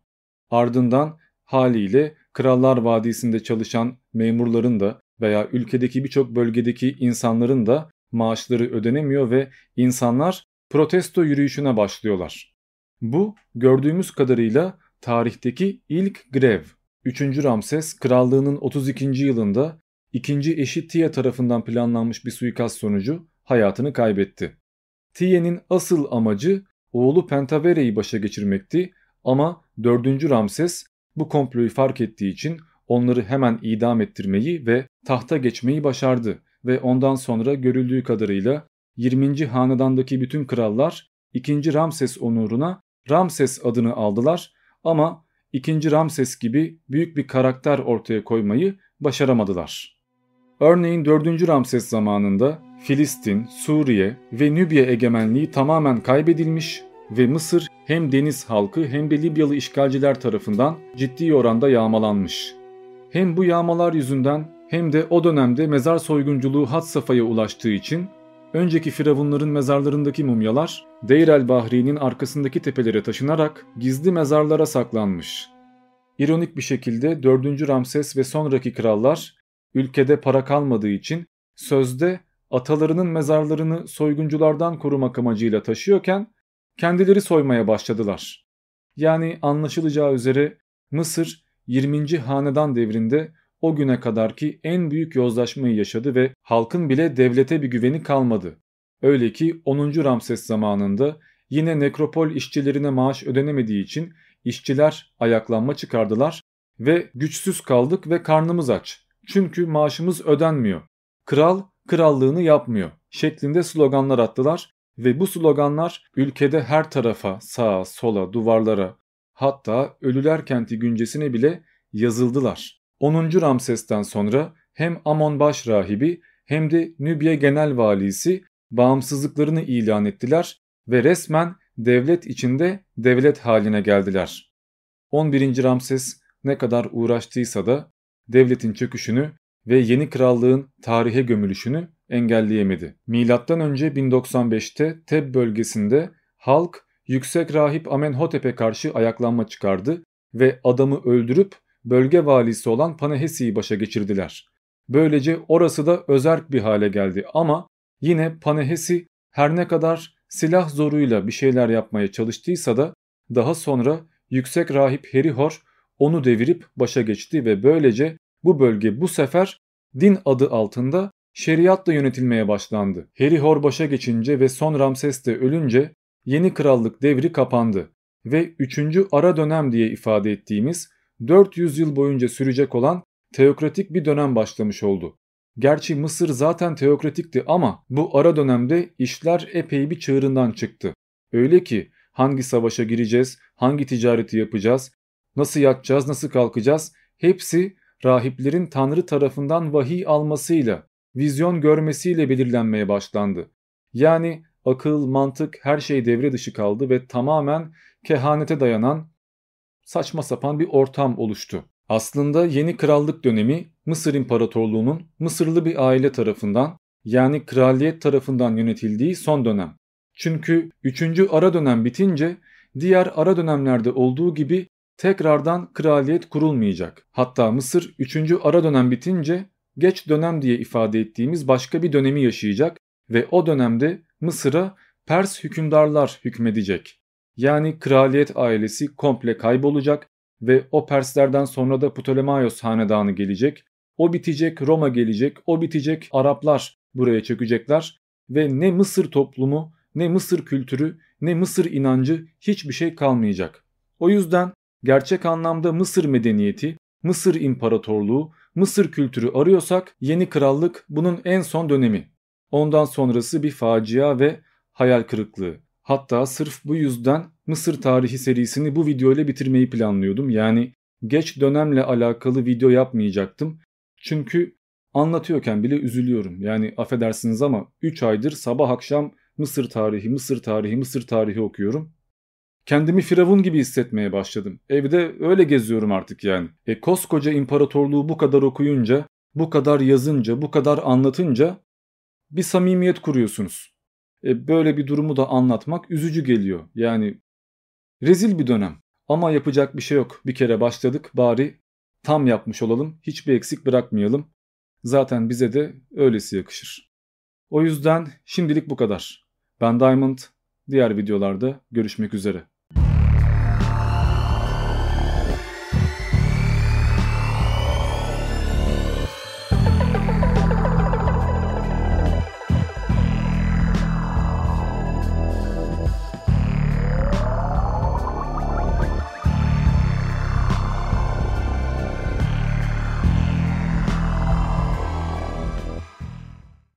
Ardından haliyle Krallar Vadisi'nde çalışan memurların da veya ülkedeki birçok bölgedeki insanların da maaşları ödenemiyor ve insanlar protesto yürüyüşüne başlıyorlar. Bu gördüğümüz kadarıyla tarihteki ilk grev. 3. Ramses krallığının 32. yılında ikinci eşi Tiye tarafından planlanmış bir suikast sonucu hayatını kaybetti. Tiye'nin asıl amacı oğlu Pentavere'yi başa geçirmekti ama 4. Ramses bu komployu fark ettiği için onları hemen idam ettirmeyi ve tahta geçmeyi başardı ve ondan sonra görüldüğü kadarıyla 20. hanedandaki bütün krallar 2. Ramses onuruna Ramses adını aldılar ama 2. Ramses gibi büyük bir karakter ortaya koymayı başaramadılar. Örneğin 4. Ramses zamanında Filistin, Suriye ve Nübya egemenliği tamamen kaybedilmiş ve Mısır hem deniz halkı hem de Libyalı işgalciler tarafından ciddi oranda yağmalanmış. Hem bu yağmalar yüzünden hem de o dönemde mezar soygunculuğu had safhaya ulaştığı için önceki firavunların mezarlarındaki mumyalar Deir el Bahri'nin arkasındaki tepelere taşınarak gizli mezarlara saklanmış. İronik bir şekilde 4. Ramses ve sonraki krallar ülkede para kalmadığı için sözde atalarının mezarlarını soygunculardan korumak amacıyla taşıyorken kendileri soymaya başladılar. Yani anlaşılacağı üzere Mısır 20. hanedan devrinde o güne kadarki en büyük yozlaşmayı yaşadı ve halkın bile devlete bir güveni kalmadı. Öyle ki 10. Ramses zamanında yine nekropol işçilerine maaş ödenemediği için işçiler ayaklanma çıkardılar ve güçsüz kaldık ve karnımız aç. Çünkü maaşımız ödenmiyor. Kral krallığını yapmıyor şeklinde sloganlar attılar ve bu sloganlar ülkede her tarafa, sağa, sola, duvarlara hatta Ölüler Kenti güncesine bile yazıldılar. 10. Ramses'ten sonra hem Amon baş rahibi hem de Nübya genel valisi bağımsızlıklarını ilan ettiler ve resmen devlet içinde devlet haline geldiler. 11. Ramses ne kadar uğraştıysa da devletin çöküşünü ve yeni krallığın tarihe gömülüşünü engelleyemedi. Milattan önce 1095'te Teb bölgesinde halk yüksek rahip Amenhotep'e karşı ayaklanma çıkardı ve adamı öldürüp bölge valisi olan Panehesi'yi başa geçirdiler. Böylece orası da özerk bir hale geldi ama yine Panehesi her ne kadar silah zoruyla bir şeyler yapmaya çalıştıysa da daha sonra yüksek rahip Herihor onu devirip başa geçti ve böylece bu bölge bu sefer din adı altında şeriatla yönetilmeye başlandı. Herihor başa geçince ve son Ramses de ölünce yeni krallık devri kapandı ve 3. ara dönem diye ifade ettiğimiz 400 yıl boyunca sürecek olan teokratik bir dönem başlamış oldu. Gerçi Mısır zaten teokratikti ama bu ara dönemde işler epey bir çığırından çıktı. Öyle ki hangi savaşa gireceğiz, hangi ticareti yapacağız, nasıl yatacağız, nasıl kalkacağız hepsi rahiplerin Tanrı tarafından vahiy almasıyla, vizyon görmesiyle belirlenmeye başlandı. Yani akıl, mantık her şey devre dışı kaldı ve tamamen kehanete dayanan saçma sapan bir ortam oluştu. Aslında yeni krallık dönemi Mısır İmparatorluğu'nun Mısırlı bir aile tarafından yani kraliyet tarafından yönetildiği son dönem. Çünkü 3. ara dönem bitince diğer ara dönemlerde olduğu gibi tekrardan kraliyet kurulmayacak. Hatta Mısır 3. ara dönem bitince geç dönem diye ifade ettiğimiz başka bir dönemi yaşayacak ve o dönemde Mısır'a Pers hükümdarlar hükmedecek. Yani kraliyet ailesi komple kaybolacak ve o Perslerden sonra da Ptolemaios hanedanı gelecek. O bitecek Roma gelecek, o bitecek Araplar buraya çökecekler ve ne Mısır toplumu, ne Mısır kültürü, ne Mısır inancı hiçbir şey kalmayacak. O yüzden gerçek anlamda Mısır medeniyeti, Mısır imparatorluğu, Mısır kültürü arıyorsak yeni krallık bunun en son dönemi. Ondan sonrası bir facia ve hayal kırıklığı. Hatta sırf bu yüzden Mısır tarihi serisini bu video ile bitirmeyi planlıyordum. Yani geç dönemle alakalı video yapmayacaktım. Çünkü anlatıyorken bile üzülüyorum. Yani affedersiniz ama 3 aydır sabah akşam Mısır tarihi, Mısır tarihi, Mısır tarihi okuyorum. Kendimi firavun gibi hissetmeye başladım. Evde öyle geziyorum artık yani. E koskoca imparatorluğu bu kadar okuyunca, bu kadar yazınca, bu kadar anlatınca bir samimiyet kuruyorsunuz. E böyle bir durumu da anlatmak üzücü geliyor. Yani rezil bir dönem. Ama yapacak bir şey yok. Bir kere başladık bari tam yapmış olalım. Hiçbir eksik bırakmayalım. Zaten bize de öylesi yakışır. O yüzden şimdilik bu kadar. Ben Diamond. Diğer videolarda görüşmek üzere.